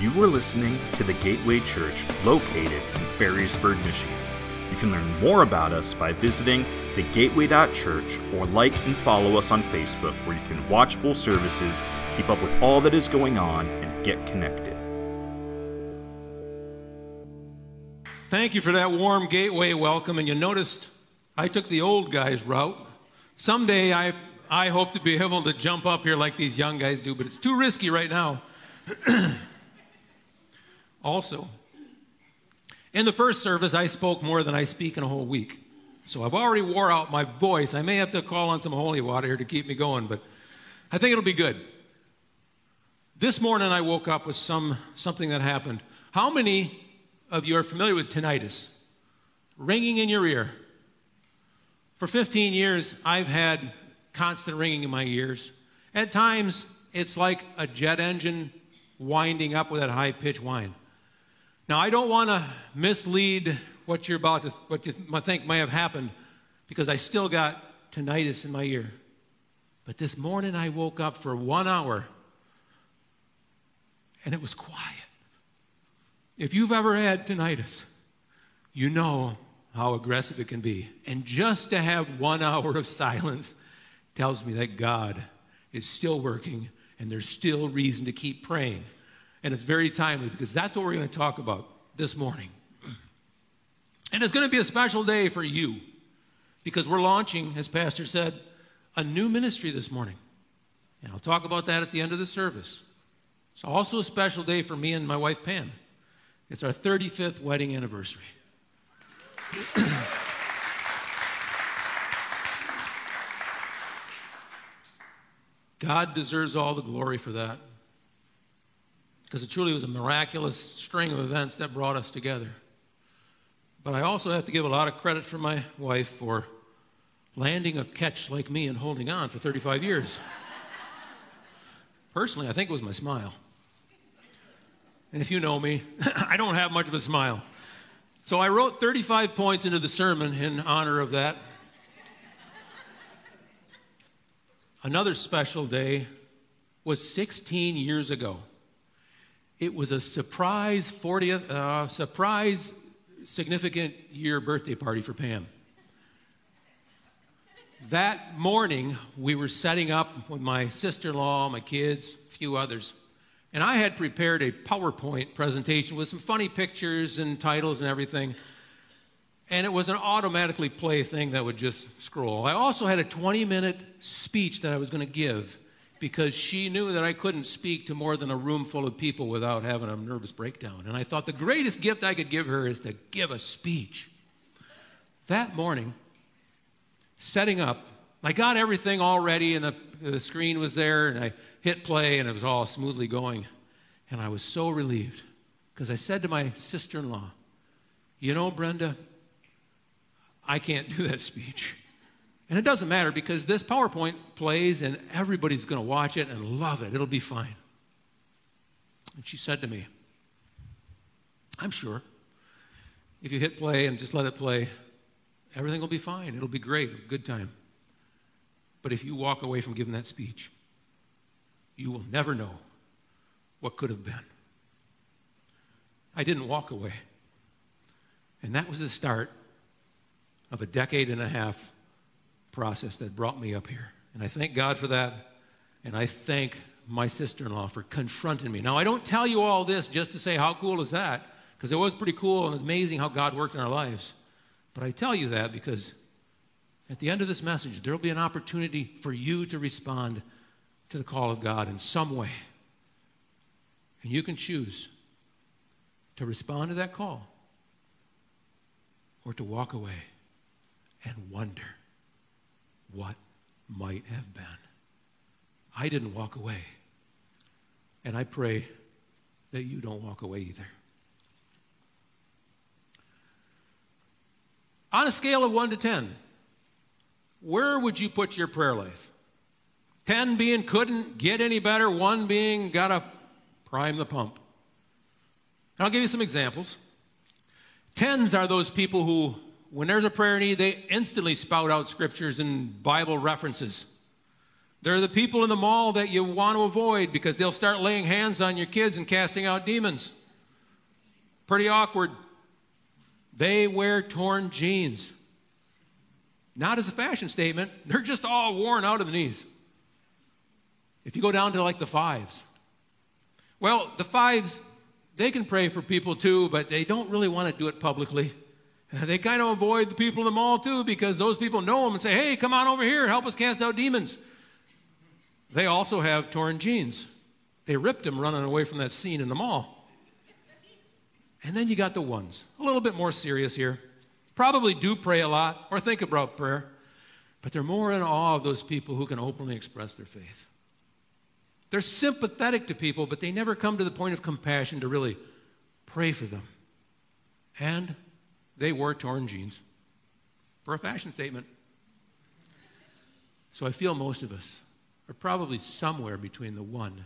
You are listening to the Gateway Church located in Ferrysburg, Michigan. You can learn more about us by visiting thegateway.church or like and follow us on Facebook where you can watch full services, keep up with all that is going on, and get connected. Thank you for that warm gateway welcome. And you noticed I took the old guy's route. Someday I, I hope to be able to jump up here like these young guys do, but it's too risky right now. also, in the first service, I spoke more than I speak in a whole week. So I've already wore out my voice. I may have to call on some holy water here to keep me going, but I think it'll be good. This morning I woke up with some something that happened. How many of you are familiar with tinnitus? Ringing in your ear. For 15 years, I've had constant ringing in my ears. At times, it's like a jet engine winding up with that high pitched whine. Now, I don't want to mislead what you're about to, what you think may have happened because I still got tinnitus in my ear. But this morning I woke up for one hour and it was quiet. If you've ever had tinnitus, you know how aggressive it can be. And just to have one hour of silence tells me that God is still working and there's still reason to keep praying. And it's very timely because that's what we're going to talk about this morning. And it's going to be a special day for you because we're launching, as Pastor said, a new ministry this morning. And I'll talk about that at the end of the service. It's also a special day for me and my wife Pam. It's our 35th wedding anniversary. God deserves all the glory for that. Because it truly was a miraculous string of events that brought us together. But I also have to give a lot of credit for my wife for landing a catch like me and holding on for 35 years. Personally, I think it was my smile. And if you know me, I don't have much of a smile. So I wrote 35 points into the sermon in honor of that. Another special day was 16 years ago. It was a surprise 40th, uh, surprise significant year birthday party for Pam. That morning, we were setting up with my sister in law, my kids, a few others. And I had prepared a PowerPoint presentation with some funny pictures and titles and everything. And it was an automatically play thing that would just scroll. I also had a 20 minute speech that I was going to give because she knew that I couldn't speak to more than a room full of people without having a nervous breakdown. And I thought the greatest gift I could give her is to give a speech. That morning, setting up, I got everything all ready, and the, the screen was there, and I hit play, and it was all smoothly going. And I was so relieved because I said to my sister in law, You know, Brenda, I can't do that speech. And it doesn't matter because this PowerPoint plays and everybody's going to watch it and love it. It'll be fine. And she said to me, I'm sure if you hit play and just let it play, everything will be fine. It'll be great, good time. But if you walk away from giving that speech, you will never know what could have been. I didn't walk away. And that was the start of a decade and a half process that brought me up here. And I thank God for that. And I thank my sister in law for confronting me. Now, I don't tell you all this just to say, how cool is that? Because it was pretty cool and amazing how God worked in our lives. But I tell you that because at the end of this message, there will be an opportunity for you to respond to the call of God in some way. And you can choose to respond to that call or to walk away and wonder what might have been. I didn't walk away. And I pray that you don't walk away either. On a scale of 1 to 10, where would you put your prayer life? 10 being couldn't get any better, 1 being gotta prime the pump. And I'll give you some examples. Tens are those people who when there's a prayer need, they instantly spout out scriptures and Bible references. They're the people in the mall that you want to avoid because they'll start laying hands on your kids and casting out demons. Pretty awkward. They wear torn jeans. Not as a fashion statement, they're just all worn out of the knees. If you go down to like the fives, well, the fives, they can pray for people too, but they don't really want to do it publicly. They kind of avoid the people in the mall too because those people know them and say, hey, come on over here, help us cast out demons. They also have torn jeans. They ripped them running away from that scene in the mall. And then you got the ones, a little bit more serious here. Probably do pray a lot or think about prayer, but they're more in awe of those people who can openly express their faith. They're sympathetic to people, but they never come to the point of compassion to really pray for them. And they wore torn jeans for a fashion statement. So I feel most of us are probably somewhere between the one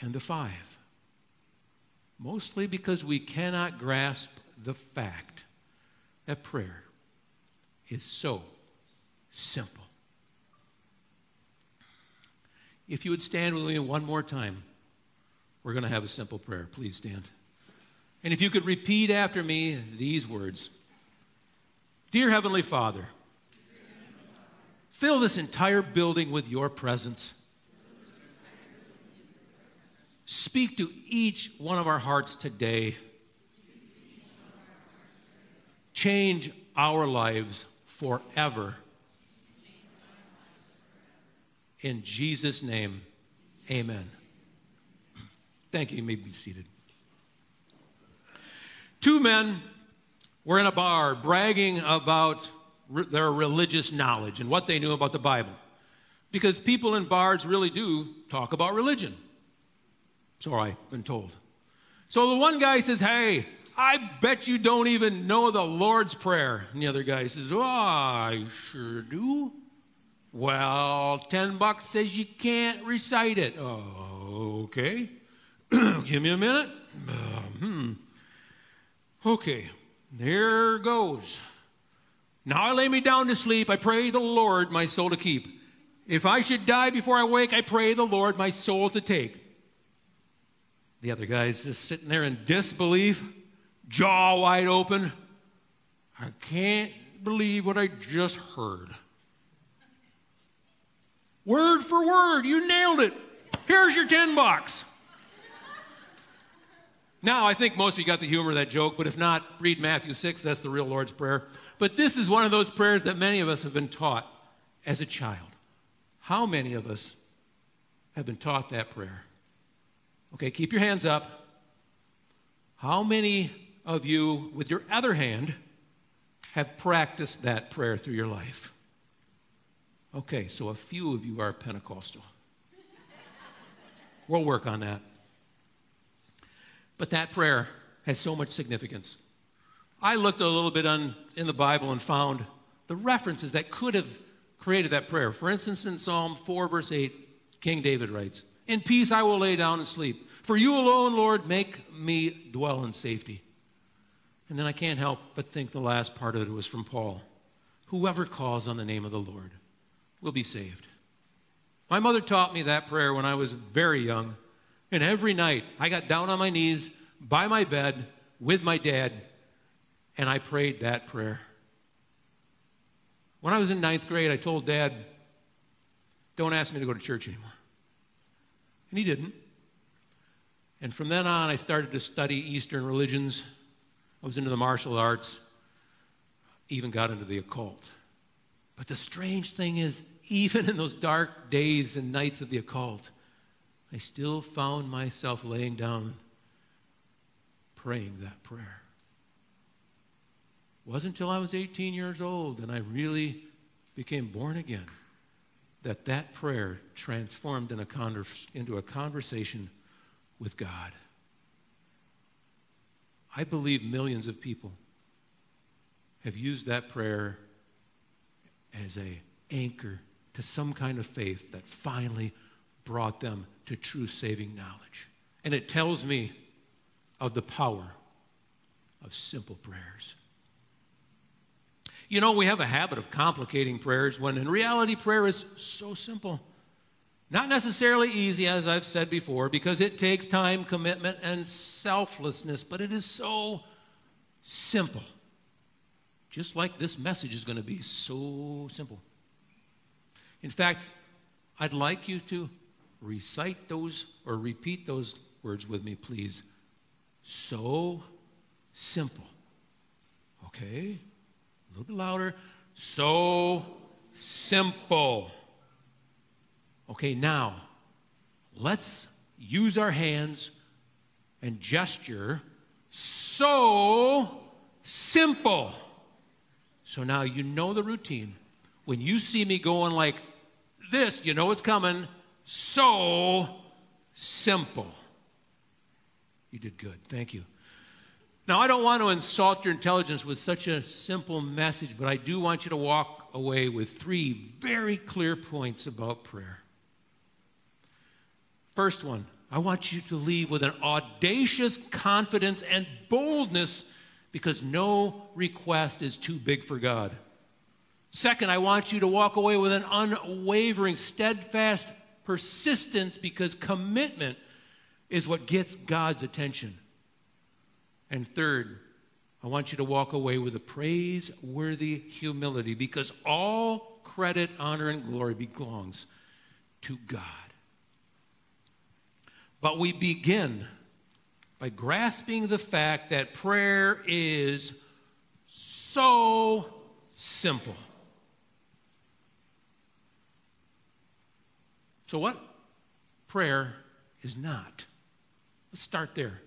and the five. Mostly because we cannot grasp the fact that prayer is so simple. If you would stand with me one more time, we're going to have a simple prayer. Please stand. And if you could repeat after me these words Dear Heavenly Father, fill this entire building with your presence. Speak to each one of our hearts today. Change our lives forever. In Jesus' name, amen. Thank you. You may be seated. Two men were in a bar bragging about re- their religious knowledge and what they knew about the Bible. Because people in bars really do talk about religion. So I've been told. So the one guy says, Hey, I bet you don't even know the Lord's Prayer. And the other guy says, Oh, I sure do. Well, 10 bucks says you can't recite it. Oh, okay. Give me a minute. Uh, hmm. Okay, there goes. Now I lay me down to sleep. I pray the Lord my soul to keep. If I should die before I wake, I pray the Lord my soul to take. The other guy's just sitting there in disbelief, jaw wide open. I can't believe what I just heard. Word for word, you nailed it. Here's your 10 bucks. Now, I think most of you got the humor of that joke, but if not, read Matthew 6. That's the real Lord's Prayer. But this is one of those prayers that many of us have been taught as a child. How many of us have been taught that prayer? Okay, keep your hands up. How many of you, with your other hand, have practiced that prayer through your life? Okay, so a few of you are Pentecostal. We'll work on that. But that prayer has so much significance. I looked a little bit on, in the Bible and found the references that could have created that prayer. For instance, in Psalm 4, verse 8, King David writes, In peace I will lay down and sleep. For you alone, Lord, make me dwell in safety. And then I can't help but think the last part of it was from Paul. Whoever calls on the name of the Lord will be saved. My mother taught me that prayer when I was very young. And every night I got down on my knees by my bed with my dad and I prayed that prayer. When I was in ninth grade, I told dad, don't ask me to go to church anymore. And he didn't. And from then on, I started to study Eastern religions. I was into the martial arts, even got into the occult. But the strange thing is, even in those dark days and nights of the occult, I still found myself laying down praying that prayer. It wasn't until I was 18 years old and I really became born again that that prayer transformed in a conver- into a conversation with God. I believe millions of people have used that prayer as a anchor to some kind of faith that finally brought them to true saving knowledge. And it tells me of the power of simple prayers. You know, we have a habit of complicating prayers when in reality prayer is so simple. Not necessarily easy, as I've said before, because it takes time, commitment, and selflessness, but it is so simple. Just like this message is going to be so simple. In fact, I'd like you to recite those or repeat those words with me, please. So simple. Okay? A little bit louder. So simple. Okay, now let's use our hands and gesture so simple. So now you know the routine. When you see me going like this, you know it's coming. So simple. You did good. Thank you. Now, I don't want to insult your intelligence with such a simple message, but I do want you to walk away with three very clear points about prayer. First one, I want you to leave with an audacious confidence and boldness because no request is too big for God. Second, I want you to walk away with an unwavering, steadfast persistence because commitment is what gets God's attention. And third, I want you to walk away with a praiseworthy humility because all credit, honor, and glory belongs to God. But we begin by grasping the fact that prayer is so simple. So, what prayer is not? Let's start there.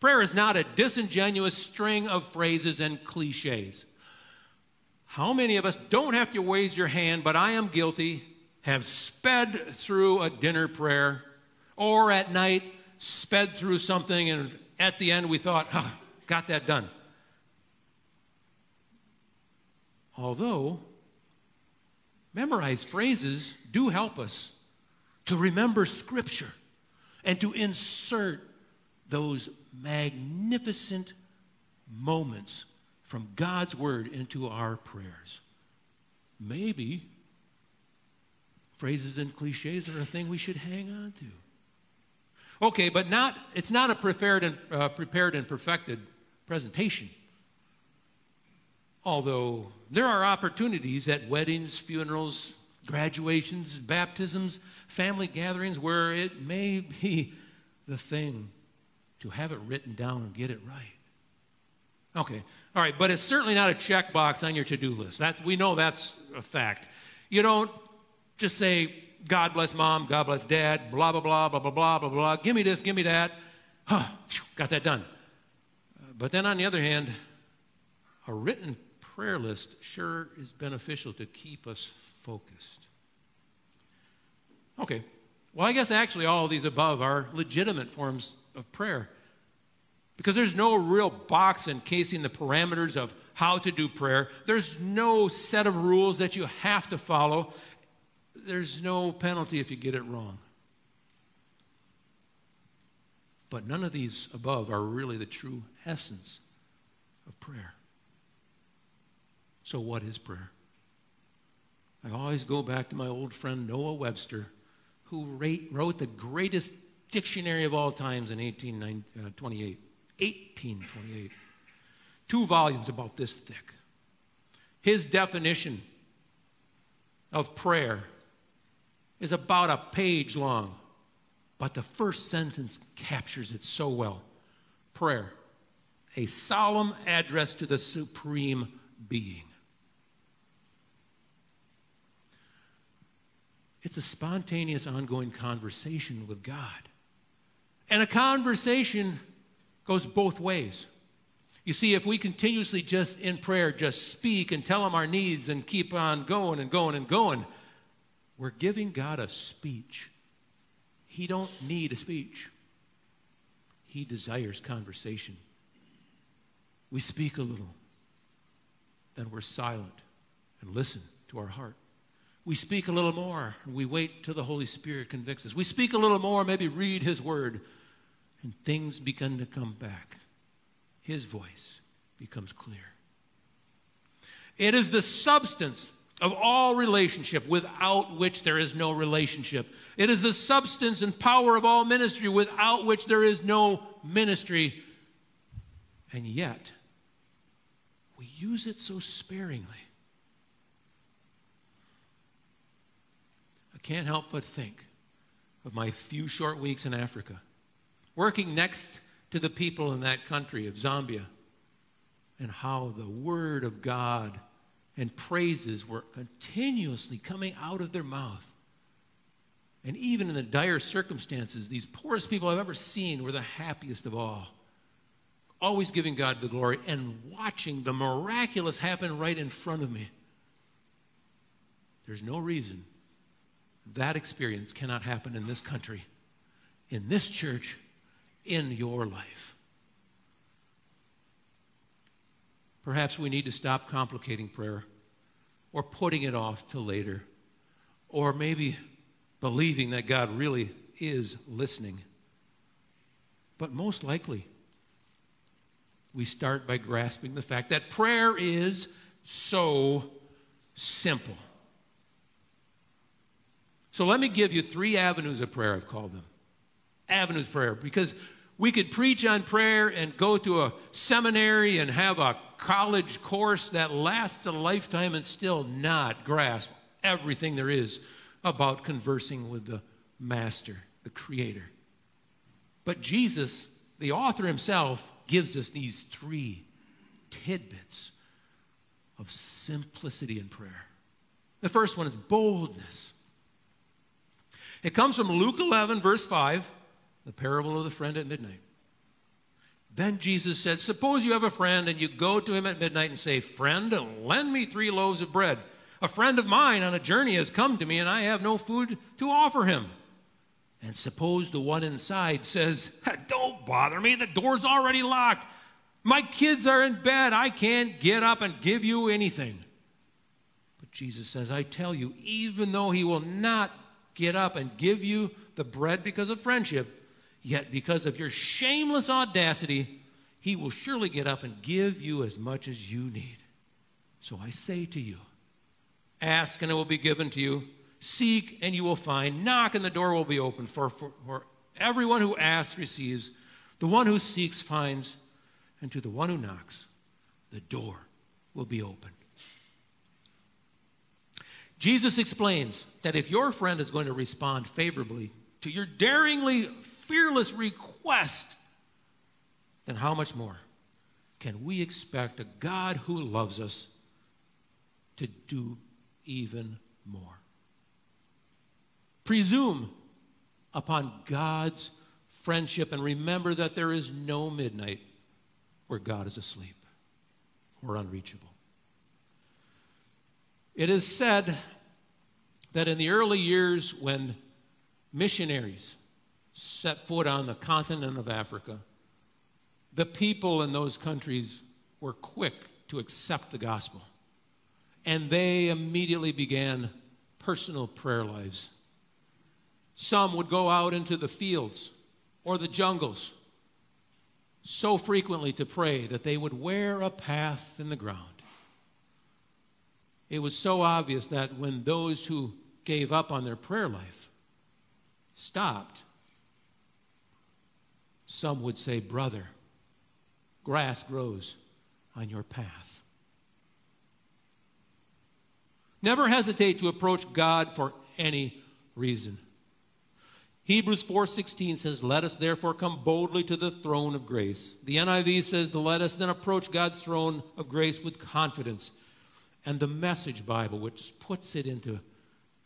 Prayer is not a disingenuous string of phrases and cliches. How many of us don't have to raise your hand, but I am guilty, have sped through a dinner prayer or at night sped through something and at the end we thought, oh, got that done. Although, memorized phrases do help us to remember Scripture and to insert those magnificent moments from God's Word into our prayers. Maybe phrases and cliches are a thing we should hang on to. Okay, but not, it's not a prepared and, uh, prepared and perfected presentation. Although there are opportunities at weddings, funerals, graduations, baptisms, family gatherings where it may be the thing to have it written down and get it right. Okay, all right, but it's certainly not a checkbox on your to do list. That, we know that's a fact. You don't just say, God bless mom, God bless dad, blah, blah, blah, blah, blah, blah, blah, blah. Give me this, give me that. Huh, got that done. Uh, but then on the other hand, a written prayer list sure is beneficial to keep us focused. Okay, well, I guess actually all of these above are legitimate forms of prayer because there's no real box encasing the parameters of how to do prayer. There's no set of rules that you have to follow there's no penalty if you get it wrong. But none of these above are really the true essence of prayer. So, what is prayer? I always go back to my old friend Noah Webster, who wrote the greatest dictionary of all times in 1828. 1828. Uh, Two volumes about this thick. His definition of prayer is about a page long, but the first sentence captures it so well. Prayer, a solemn address to the Supreme Being. It's a spontaneous, ongoing conversation with God. And a conversation goes both ways. You see, if we continuously just in prayer just speak and tell him our needs and keep on going and going and going, we're giving God a speech. He don't need a speech. He desires conversation. We speak a little, then we're silent and listen to our heart. We speak a little more, and we wait till the Holy Spirit convicts us. We speak a little more, maybe read His Word, and things begin to come back. His voice becomes clear. It is the substance of all relationship, without which there is no relationship. It is the substance and power of all ministry, without which there is no ministry. And yet, we use it so sparingly. Can't help but think of my few short weeks in Africa, working next to the people in that country of Zambia, and how the Word of God and praises were continuously coming out of their mouth. And even in the dire circumstances, these poorest people I've ever seen were the happiest of all. Always giving God the glory and watching the miraculous happen right in front of me. There's no reason that experience cannot happen in this country, in this church, in your life. Perhaps we need to stop complicating prayer or putting it off till later, or maybe believing that God really is listening. But most likely, we start by grasping the fact that prayer is so simple. So let me give you three avenues of prayer, I've called them. Avenues of prayer, because we could preach on prayer and go to a seminary and have a college course that lasts a lifetime and still not grasp everything there is about conversing with the Master, the Creator. But Jesus, the author himself, gives us these three tidbits of simplicity in prayer. The first one is boldness. It comes from Luke 11, verse 5, the parable of the friend at midnight. Then Jesus said, Suppose you have a friend and you go to him at midnight and say, Friend, lend me three loaves of bread. A friend of mine on a journey has come to me and I have no food to offer him. And suppose the one inside says, Don't bother me, the door's already locked. My kids are in bed. I can't get up and give you anything. But Jesus says, I tell you, even though he will not get up and give you the bread because of friendship, Yet, because of your shameless audacity, he will surely get up and give you as much as you need. So I say to you ask and it will be given to you, seek and you will find, knock and the door will be opened. For, for, for everyone who asks receives, the one who seeks finds, and to the one who knocks, the door will be opened. Jesus explains that if your friend is going to respond favorably to your daringly fearless request, then how much more can we expect a God who loves us to do even more? Presume upon God's friendship and remember that there is no midnight where God is asleep or unreachable. It is said that in the early years when missionaries set foot on the continent of Africa, the people in those countries were quick to accept the gospel. And they immediately began personal prayer lives. Some would go out into the fields or the jungles so frequently to pray that they would wear a path in the ground. It was so obvious that when those who gave up on their prayer life stopped, some would say, Brother, grass grows on your path. Never hesitate to approach God for any reason. Hebrews 4:16 says, "Let us therefore come boldly to the throne of grace." The NIV says, "Let us then approach God's throne of grace with confidence." And the Message Bible, which puts it into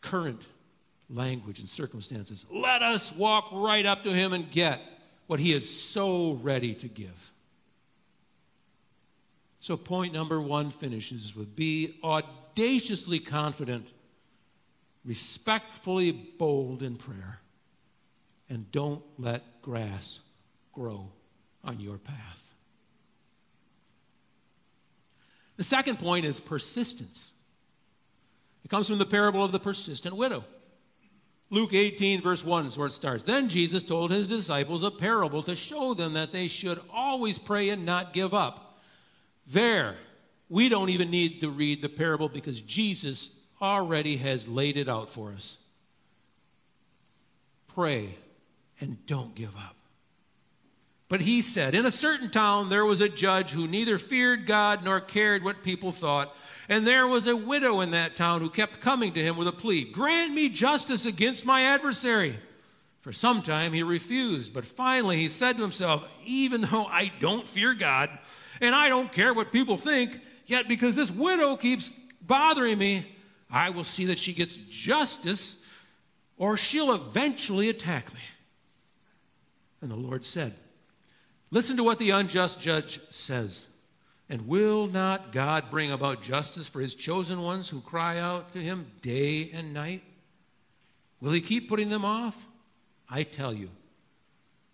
current language and circumstances, "Let us walk right up to him and get what he is so ready to give. So, point number one finishes with be audaciously confident, respectfully bold in prayer, and don't let grass grow on your path. The second point is persistence. It comes from the parable of the persistent widow. Luke 18, verse 1 is where it starts. Then Jesus told his disciples a parable to show them that they should always pray and not give up. There, we don't even need to read the parable because Jesus already has laid it out for us. Pray and don't give up. But he said, In a certain town there was a judge who neither feared God nor cared what people thought. And there was a widow in that town who kept coming to him with a plea Grant me justice against my adversary. For some time he refused, but finally he said to himself, Even though I don't fear God and I don't care what people think, yet because this widow keeps bothering me, I will see that she gets justice or she'll eventually attack me. And the Lord said, Listen to what the unjust judge says. And will not God bring about justice for his chosen ones who cry out to him day and night? Will he keep putting them off? I tell you,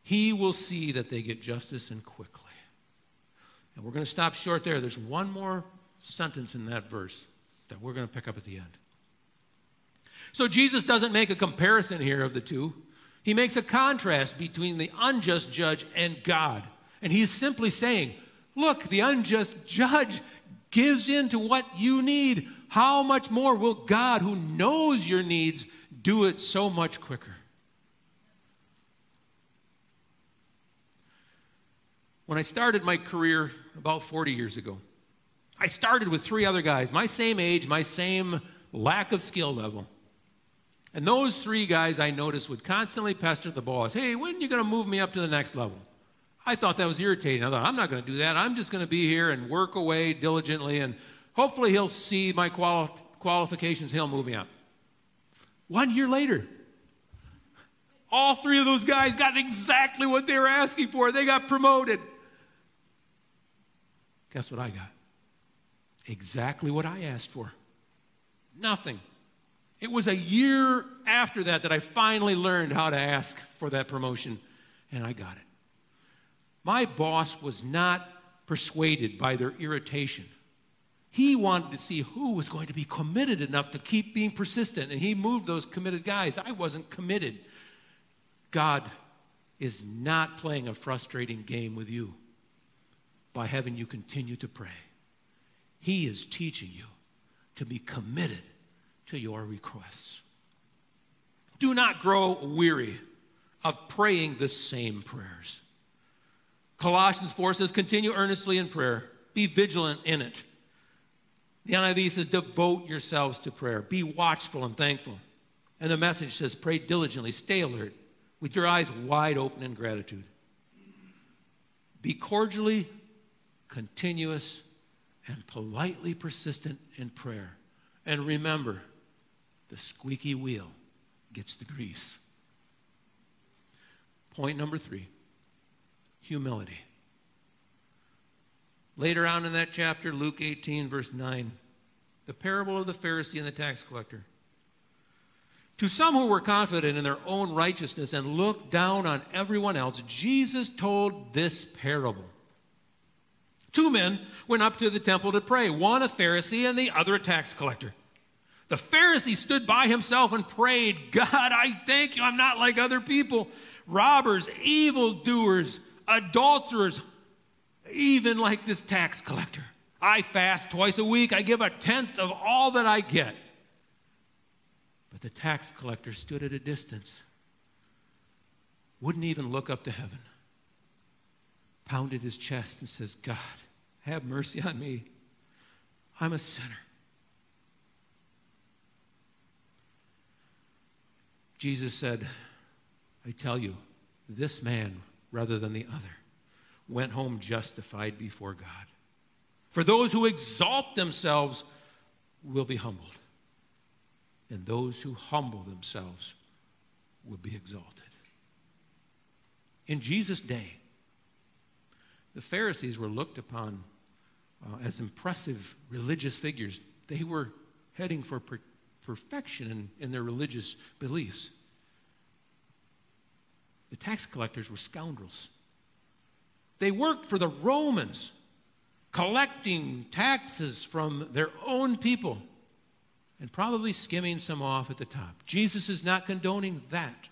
he will see that they get justice and quickly. And we're going to stop short there. There's one more sentence in that verse that we're going to pick up at the end. So Jesus doesn't make a comparison here of the two. He makes a contrast between the unjust judge and God. And he's simply saying, Look, the unjust judge gives in to what you need. How much more will God, who knows your needs, do it so much quicker? When I started my career about 40 years ago, I started with three other guys, my same age, my same lack of skill level. And those three guys I noticed would constantly pester the boss hey, when are you going to move me up to the next level? I thought that was irritating. I thought, I'm not going to do that. I'm just going to be here and work away diligently, and hopefully he'll see my quali- qualifications, he'll move me up. One year later, all three of those guys got exactly what they were asking for. They got promoted. Guess what I got? Exactly what I asked for. Nothing. It was a year after that that I finally learned how to ask for that promotion, and I got it. My boss was not persuaded by their irritation. He wanted to see who was going to be committed enough to keep being persistent, and he moved those committed guys. I wasn't committed. God is not playing a frustrating game with you by having you continue to pray. He is teaching you to be committed to your requests. Do not grow weary of praying the same prayers. Colossians 4 says, continue earnestly in prayer, be vigilant in it. The NIV says, devote yourselves to prayer, be watchful and thankful. And the message says, pray diligently, stay alert, with your eyes wide open in gratitude. Be cordially continuous, and politely persistent in prayer. And remember, the squeaky wheel gets the grease. Point number three humility. Later on in that chapter, Luke 18, verse 9, the parable of the Pharisee and the tax collector. To some who were confident in their own righteousness and looked down on everyone else, Jesus told this parable. Two men went up to the temple to pray, one a Pharisee and the other a tax collector. The Pharisee stood by himself and prayed, God, I thank you, I'm not like other people robbers, evildoers, adulterers, even like this tax collector. I fast twice a week, I give a tenth of all that I get. But the tax collector stood at a distance, wouldn't even look up to heaven pounded his chest and says, God, have mercy on me. I'm a sinner. Jesus said, I tell you, this man, rather than the other, went home justified before God. For those who exalt themselves will be humbled, and those who humble themselves will be exalted. In Jesus' day, the Pharisees were looked upon uh, as impressive religious figures. They were heading for perfection in, in their religious beliefs. The tax collectors were scoundrels. They worked for the Romans, collecting taxes from their own people and probably skimming some off at the top. Jesus is not condoning that,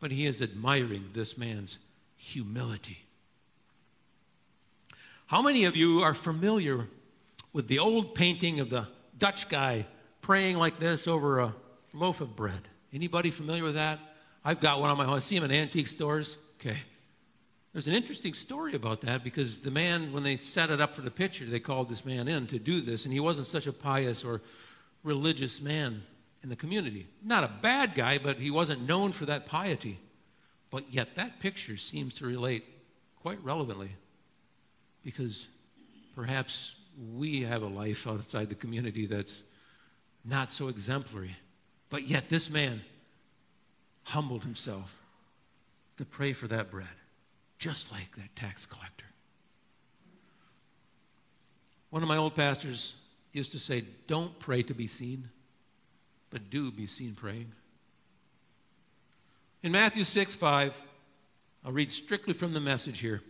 but he is admiring this man's humility. How many of you are familiar with the old painting of the Dutch guy praying like this over a loaf of bread. Anybody familiar with that? I've got one on my home. I see them in antique stores. Okay. There's an interesting story about that because the man, when they set it up for the picture, they called this man in to do this, and he wasn't such a pious or religious man in the community. Not a bad guy, but he wasn't known for that piety. But yet, that picture seems to relate quite relevantly because perhaps we have a life outside the community that's not so exemplary. But yet, this man humbled himself to pray for that bread, just like that tax collector. One of my old pastors used to say, Don't pray to be seen, but do be seen praying. In Matthew 6 5, I'll read strictly from the message here.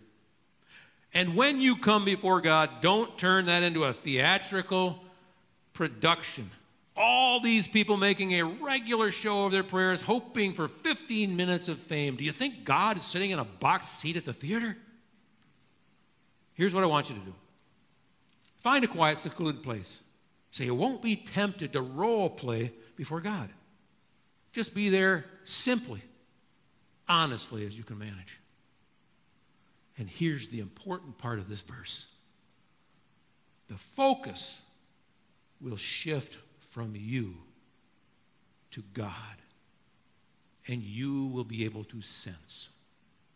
And when you come before God, don't turn that into a theatrical production. All these people making a regular show of their prayers, hoping for 15 minutes of fame. Do you think God is sitting in a box seat at the theater? Here's what I want you to do find a quiet, secluded place so you won't be tempted to role play before God. Just be there simply, honestly, as you can manage. And here's the important part of this verse the focus will shift from you to God, and you will be able to sense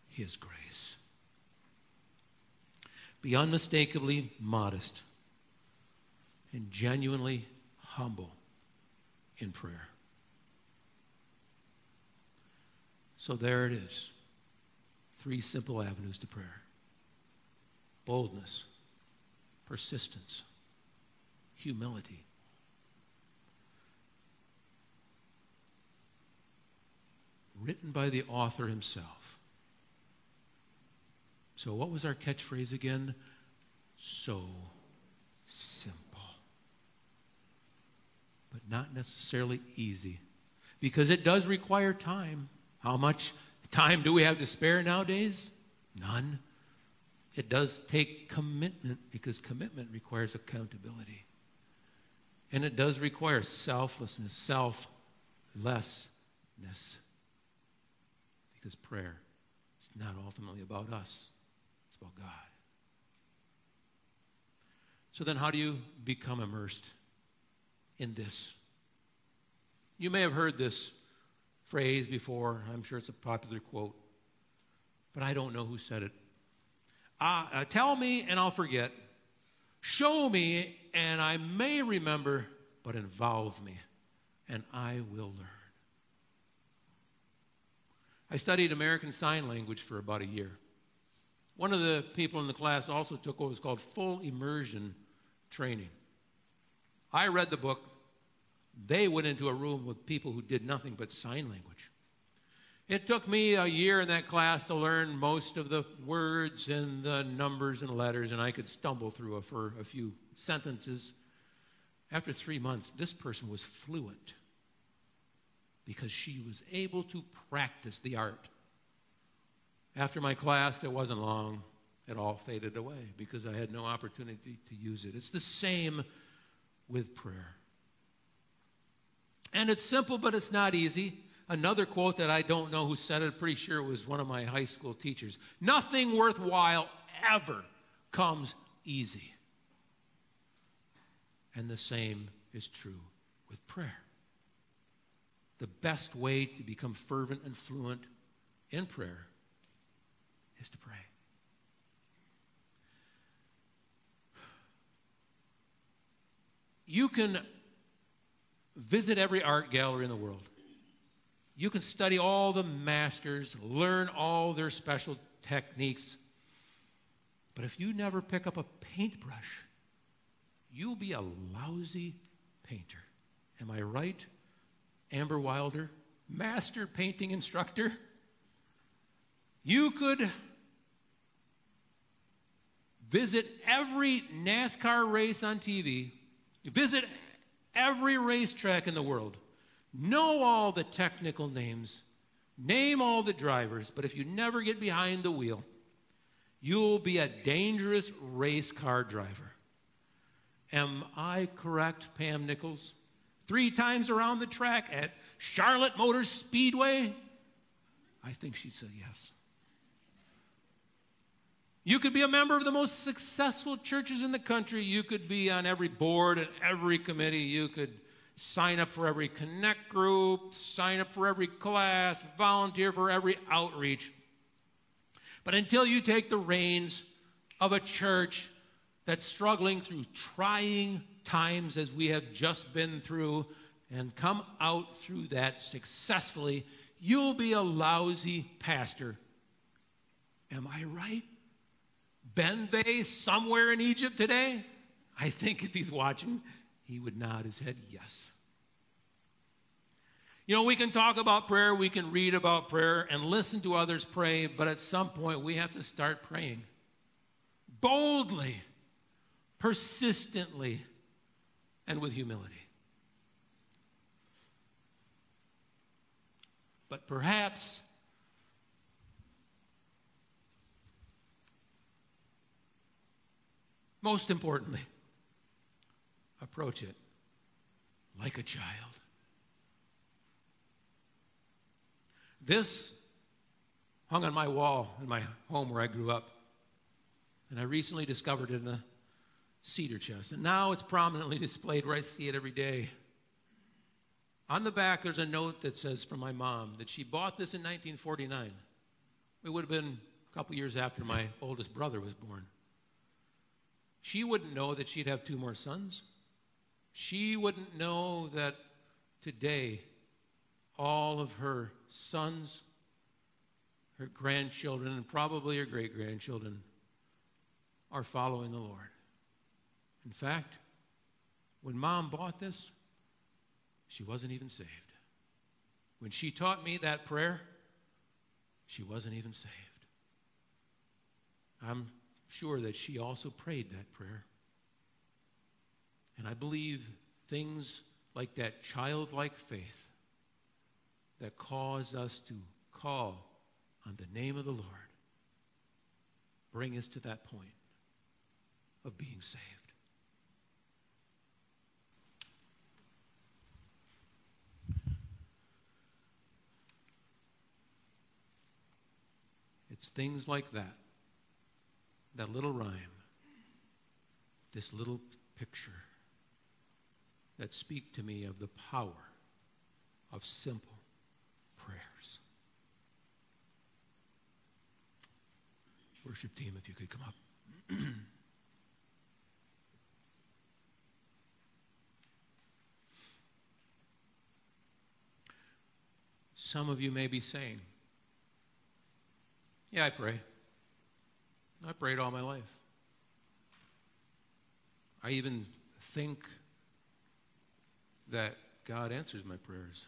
His grace. Be unmistakably modest and genuinely humble in prayer. So there it is. Three simple avenues to prayer boldness, persistence, humility. Written by the author himself. So, what was our catchphrase again? So simple. But not necessarily easy. Because it does require time. How much time do we have to spare nowadays? None. It does take commitment because commitment requires accountability. And it does require selflessness, selflessness. Because prayer is not ultimately about us, it's about God. So then, how do you become immersed in this? You may have heard this phrase before. I'm sure it's a popular quote, but I don't know who said it. Uh, uh, tell me and I'll forget. Show me and I may remember, but involve me and I will learn. I studied American Sign Language for about a year. One of the people in the class also took what was called full immersion training. I read the book they went into a room with people who did nothing but sign language. It took me a year in that class to learn most of the words and the numbers and letters, and I could stumble through a, for a few sentences. After three months, this person was fluent because she was able to practice the art. After my class, it wasn't long. It all faded away because I had no opportunity to use it. It's the same with prayer. And it's simple, but it's not easy. Another quote that I don't know who said it, pretty sure it was one of my high school teachers. Nothing worthwhile ever comes easy. And the same is true with prayer. The best way to become fervent and fluent in prayer is to pray. You can visit every art gallery in the world. You can study all the masters, learn all their special techniques. But if you never pick up a paintbrush, you'll be a lousy painter. Am I right, Amber Wilder? Master painting instructor? You could visit every NASCAR race on TV, visit every racetrack in the world, know all the technical names, name all the drivers, but if you never get behind the wheel, you'll be a dangerous race car driver. Am I correct, Pam Nichols? Three times around the track at Charlotte Motor Speedway? I think she'd say yes. You could be a member of the most successful churches in the country. You could be on every board and every committee. You could sign up for every connect group, sign up for every class, volunteer for every outreach. But until you take the reins of a church that's struggling through trying times as we have just been through and come out through that successfully, you'll be a lousy pastor. Am I right? Ben Bay somewhere in Egypt today? I think if he's watching, he would nod his head yes. You know, we can talk about prayer, we can read about prayer and listen to others pray, but at some point we have to start praying boldly, persistently, and with humility. But perhaps most importantly, approach it like a child. This hung on my wall in my home where I grew up. And I recently discovered it in a cedar chest. And now it's prominently displayed where I see it every day. On the back, there's a note that says from my mom that she bought this in 1949. It would have been a couple years after my oldest brother was born. She wouldn't know that she'd have two more sons. She wouldn't know that today all of her sons, her grandchildren, and probably her great grandchildren are following the Lord. In fact, when mom bought this, she wasn't even saved. When she taught me that prayer, she wasn't even saved. I'm sure that she also prayed that prayer. And I believe things like that childlike faith that cause us to call on the name of the Lord bring us to that point of being saved. It's things like that, that little rhyme, this little picture that speak to me of the power of simple prayers. Worship team, if you could come up. Some of you may be saying, Yeah, I pray. I prayed all my life. I even think that God answers my prayers,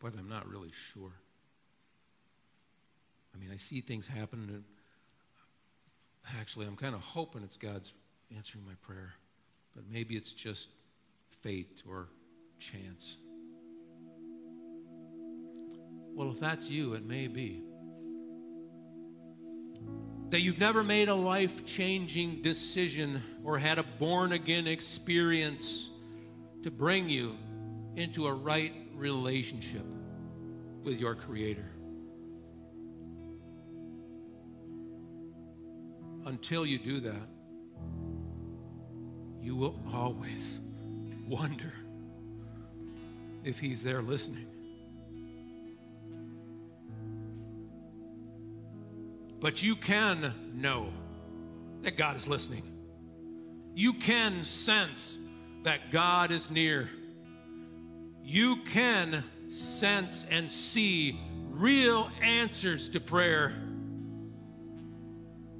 but I'm not really sure. I mean, I see things happen, and actually, I'm kind of hoping it's God's answering my prayer, but maybe it's just fate or chance. Well, if that's you, it may be. That you've never made a life changing decision or had a born again experience to bring you into a right relationship with your Creator. Until you do that, you will always wonder if He's there listening. But you can know that God is listening. You can sense that God is near. You can sense and see real answers to prayer.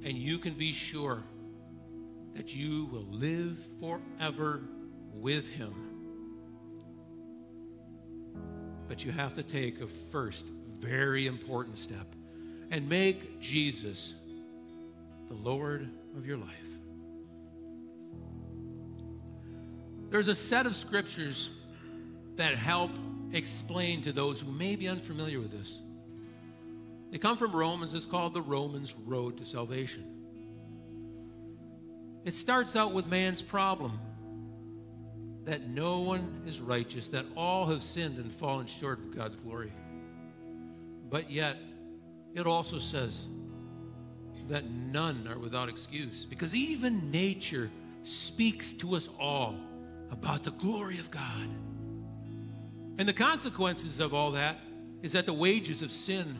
And you can be sure that you will live forever with Him. But you have to take a first very important step and make Jesus the Lord of your life. There's a set of scriptures that help explain to those who may be unfamiliar with this. They come from Romans, it's called the Romans Road to Salvation. It starts out with man's problem. that no one is righteous, that all have sinned and fallen short of God's glory. But yet, it also says that none are without excuse because even nature speaks to us all about the glory of God. And the consequences of all that is that the wages of sin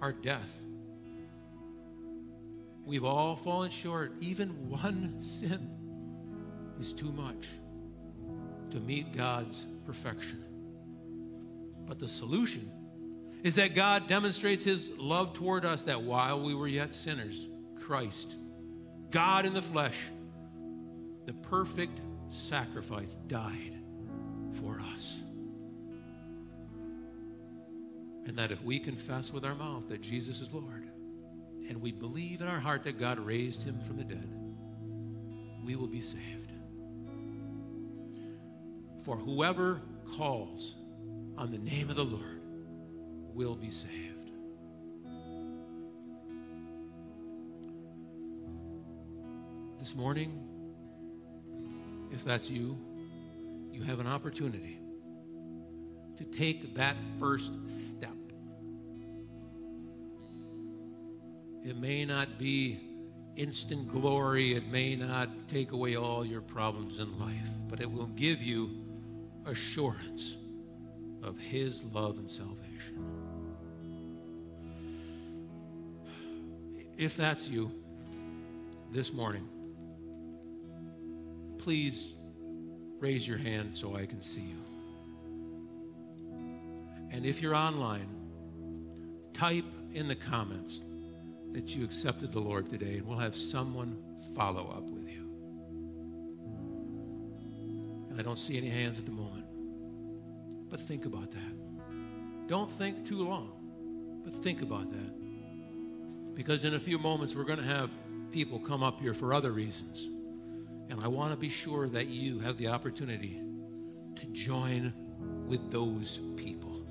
are death. We've all fallen short. Even one sin is too much to meet God's perfection. But the solution is that God demonstrates his love toward us that while we were yet sinners, Christ, God in the flesh, the perfect sacrifice, died for us. And that if we confess with our mouth that Jesus is Lord, and we believe in our heart that God raised him from the dead, we will be saved. For whoever calls on the name of the Lord will be saved. This morning, if that's you, you have an opportunity to take that first step. It may not be instant glory, it may not take away all your problems in life, but it will give you assurance of His love and salvation. If that's you this morning, please raise your hand so I can see you. And if you're online, type in the comments that you accepted the Lord today, and we'll have someone follow up with you. And I don't see any hands at the moment. But think about that. Don't think too long, but think about that. Because in a few moments, we're going to have people come up here for other reasons. And I want to be sure that you have the opportunity to join with those people.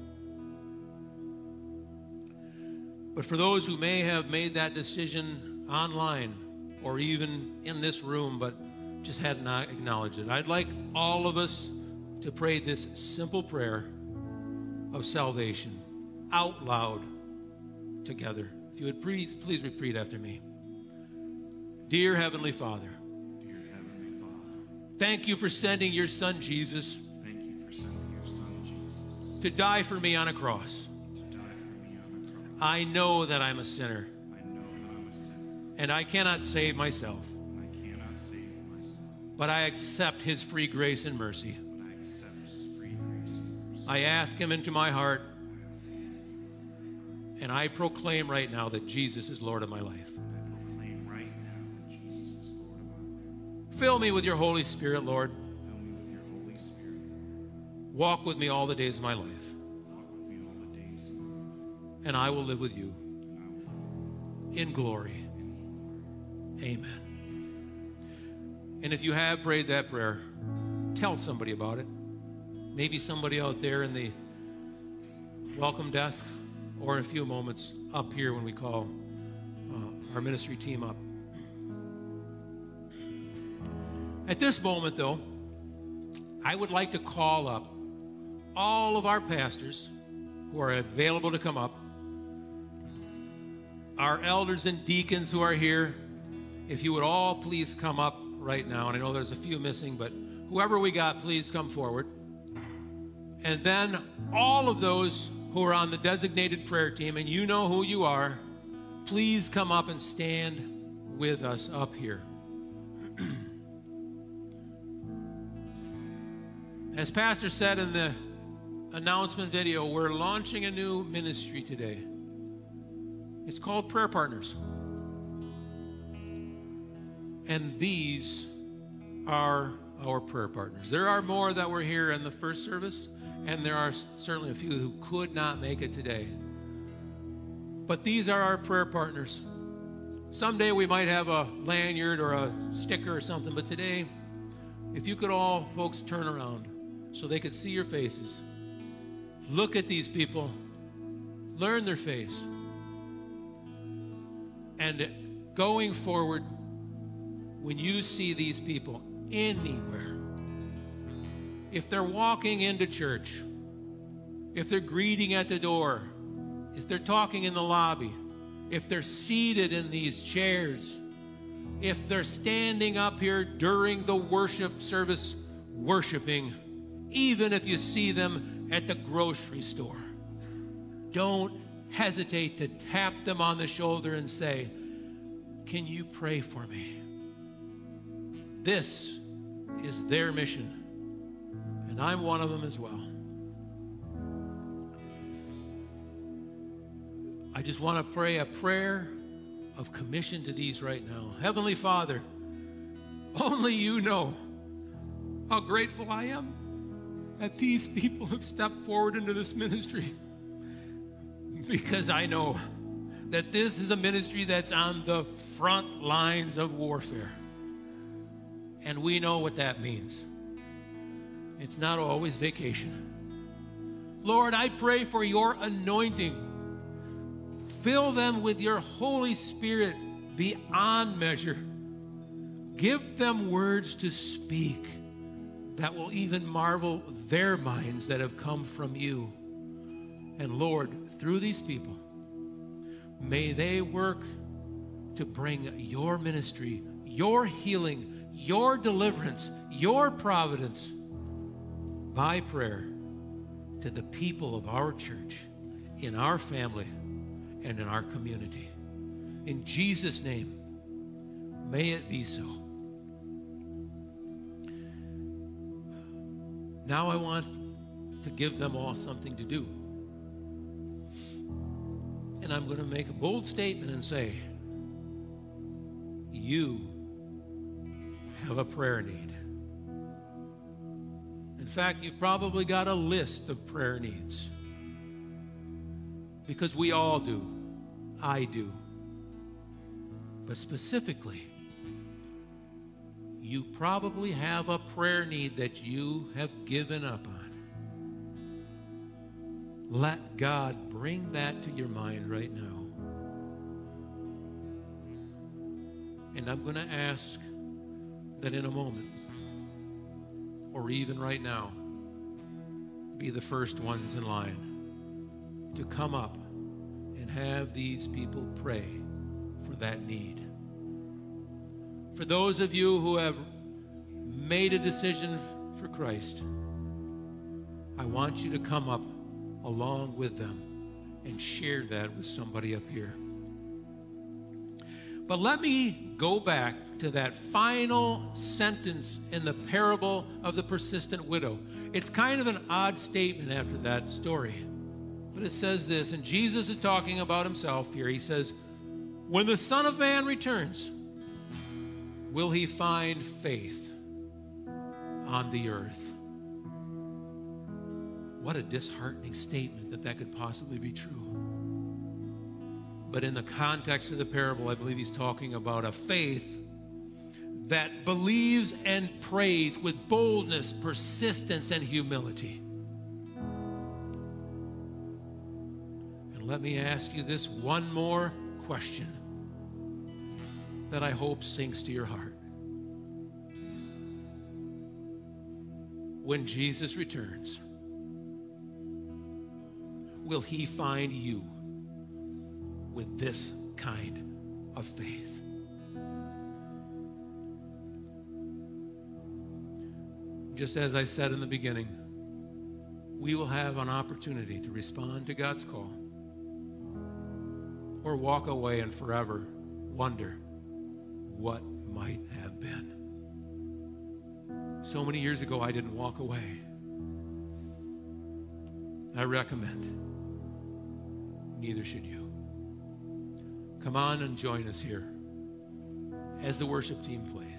But for those who may have made that decision online or even in this room, but just had not acknowledged it, I'd like all of us to pray this simple prayer of salvation out loud together. You would please, please repeat after me. Dear Heavenly Father, Dear Heavenly Father, thank you for sending your Son Jesus thank you for sending your Son Jesus to die for me on a cross. to die for me on the cross. I know that I'm a sinner I know that I'm a sinner. and I cannot save myself, I cannot save myself, but I accept His free grace and mercy. but I accept His free grace and mercy. I ask Him into my heart, and I proclaim right now that Jesus is Lord of my life. Right now that Jesus is Lord of. Fill me with your Holy Spirit, Lord. Fill me with your Holy Spirit. Walk with me all the days of my life, Walk with me all the days of my life. and I will live with you And I will in glory. Amen. And if you have prayed that prayer, tell somebody about it. Maybe somebody out there in the welcome desk, or in a few moments up here when we call uh, our ministry team up. At this moment, though, I would like to call up all of our pastors who are available to come up our elders and deacons who are here, if you would all please come up right now. And I know there's a few missing, but whoever we got, please come forward. And then all of those who are on the designated prayer team, and you know who you are, please come up and stand with us up here. As Pastor said in the announcement video, we're launching a new ministry today. It's called Prayer Partners. And these are our prayer partners. There are more that were here in the first service, and there are certainly a few who could not make it today. But these are our prayer partners. Someday we might have a lanyard or a sticker or something, but today, if you could all, folks, turn around so they could see your faces, look at these people, learn their face. And going forward, when you see these people anywhere, if they're walking into church, if they're greeting at the door, if they're talking in the lobby, if they're seated in these chairs, if they're standing up here during the worship service worshiping, even if you see them at the grocery store, don't hesitate to tap them on the shoulder and say, Can you pray for me? This is their mission, and I'm one of them as well. I just want to pray a prayer of commission to these right now. Heavenly Father, only you know how grateful I am that these people have stepped forward into this ministry because I know that this is a ministry that's on the front lines of warfare. And we know what that means. It's not always vacation. Lord, I pray for your anointing Fill them with your Holy Spirit beyond measure. Give them words to speak that will even marvel their minds that have come from you. And Lord, through these people, may they work to bring your ministry, your healing, your deliverance, your providence by prayer to the people of our church, in our family and in our community. In Jesus' name, may it be so. Now I want to give them all something to do. And I'm going to make a bold statement and say, you have a prayer need. In fact, you've probably got a list of prayer needs because we all do. I do. But specifically, you probably have a prayer need that you have given up on. Let God bring that to your mind right now. And I'm going to ask that in a moment, or even right now, be the first ones in line to come up and have these people pray for that need. For those of you who have made a decision for Christ, I want you to come up along with them and share that with somebody up here. But let me go back to that final sentence in the parable of the persistent widow. It's kind of an odd statement after that story. But it says this, and Jesus is talking about himself here. He says, When the Son of Man returns, will he find faith on the earth? What a disheartening statement that that could possibly be true. But in the context of the parable, I believe he's talking about a faith that believes and prays with boldness, persistence, and humility. And let me ask you this one more question that I hope sinks to your heart. When Jesus returns, will he find you with this kind of faith? Just as I said in the beginning, we will have an opportunity to respond to God's call or walk away and forever wonder what might have been. So many years ago, I didn't walk away. I recommend, neither should you. Come on and join us here as the worship team plays.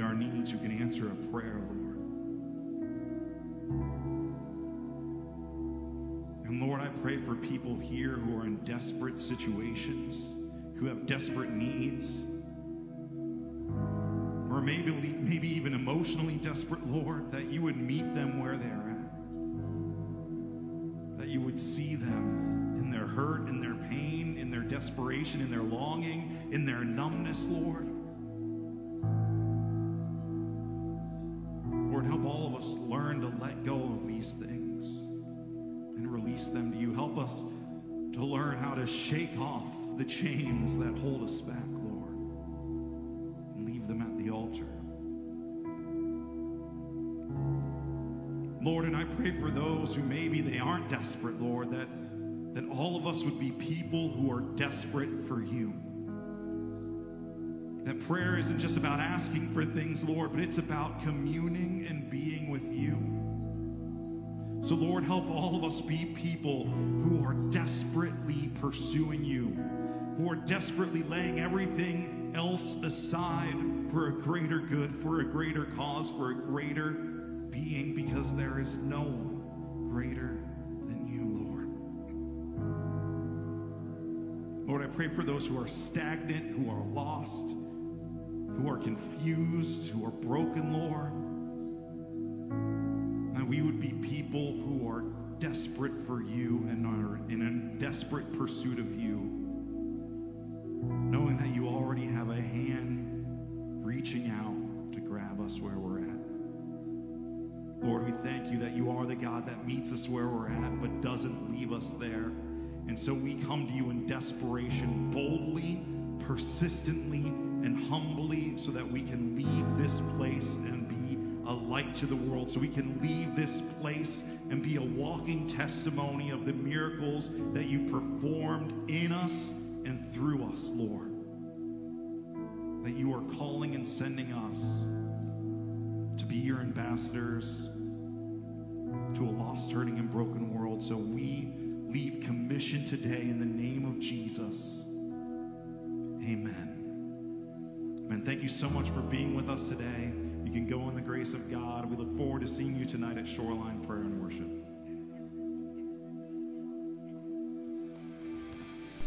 Meet our needs, who can answer a prayer, Lord. And Lord, I pray for people here who are in desperate situations, who have desperate needs or maybe, maybe even emotionally desperate, Lord, that you would meet them where they're at. That you would see them in their hurt, in their pain, in their desperation, in their longing, in their numbness. Lord, Lord, and I pray for those who maybe they aren't desperate, Lord, that, that all of us would be people who are desperate for you. That prayer isn't just about asking for things, Lord, but it's about communing and being with you. So, Lord, help all of us be people who are desperately pursuing you, who are desperately laying everything else aside for a greater good, for a greater cause, for a greater being, because there is no one greater than you, Lord. Lord, I pray for those who are stagnant, who are lost, who are confused, who are broken, Lord. And we would be people who are desperate for you and are in a desperate pursuit of you, knowing that you already have a hand reaching out to grab us where we're at. Lord, we thank you that you are the God that meets us where we're at, but doesn't leave us there. And so we come to you in desperation, boldly, persistently, and humbly, so that we can leave this place and be a light to the world, so we can leave this place and be a walking testimony of the miracles that you performed in us and through us, Lord. That you are calling and sending us your ambassadors to a lost, hurting, and broken world. So we leave commission today in the name of Jesus. Amen. Amen. Thank you so much for being with us today. You can go in the grace of God. We look forward to seeing you tonight at Shoreline Prayer and Worship.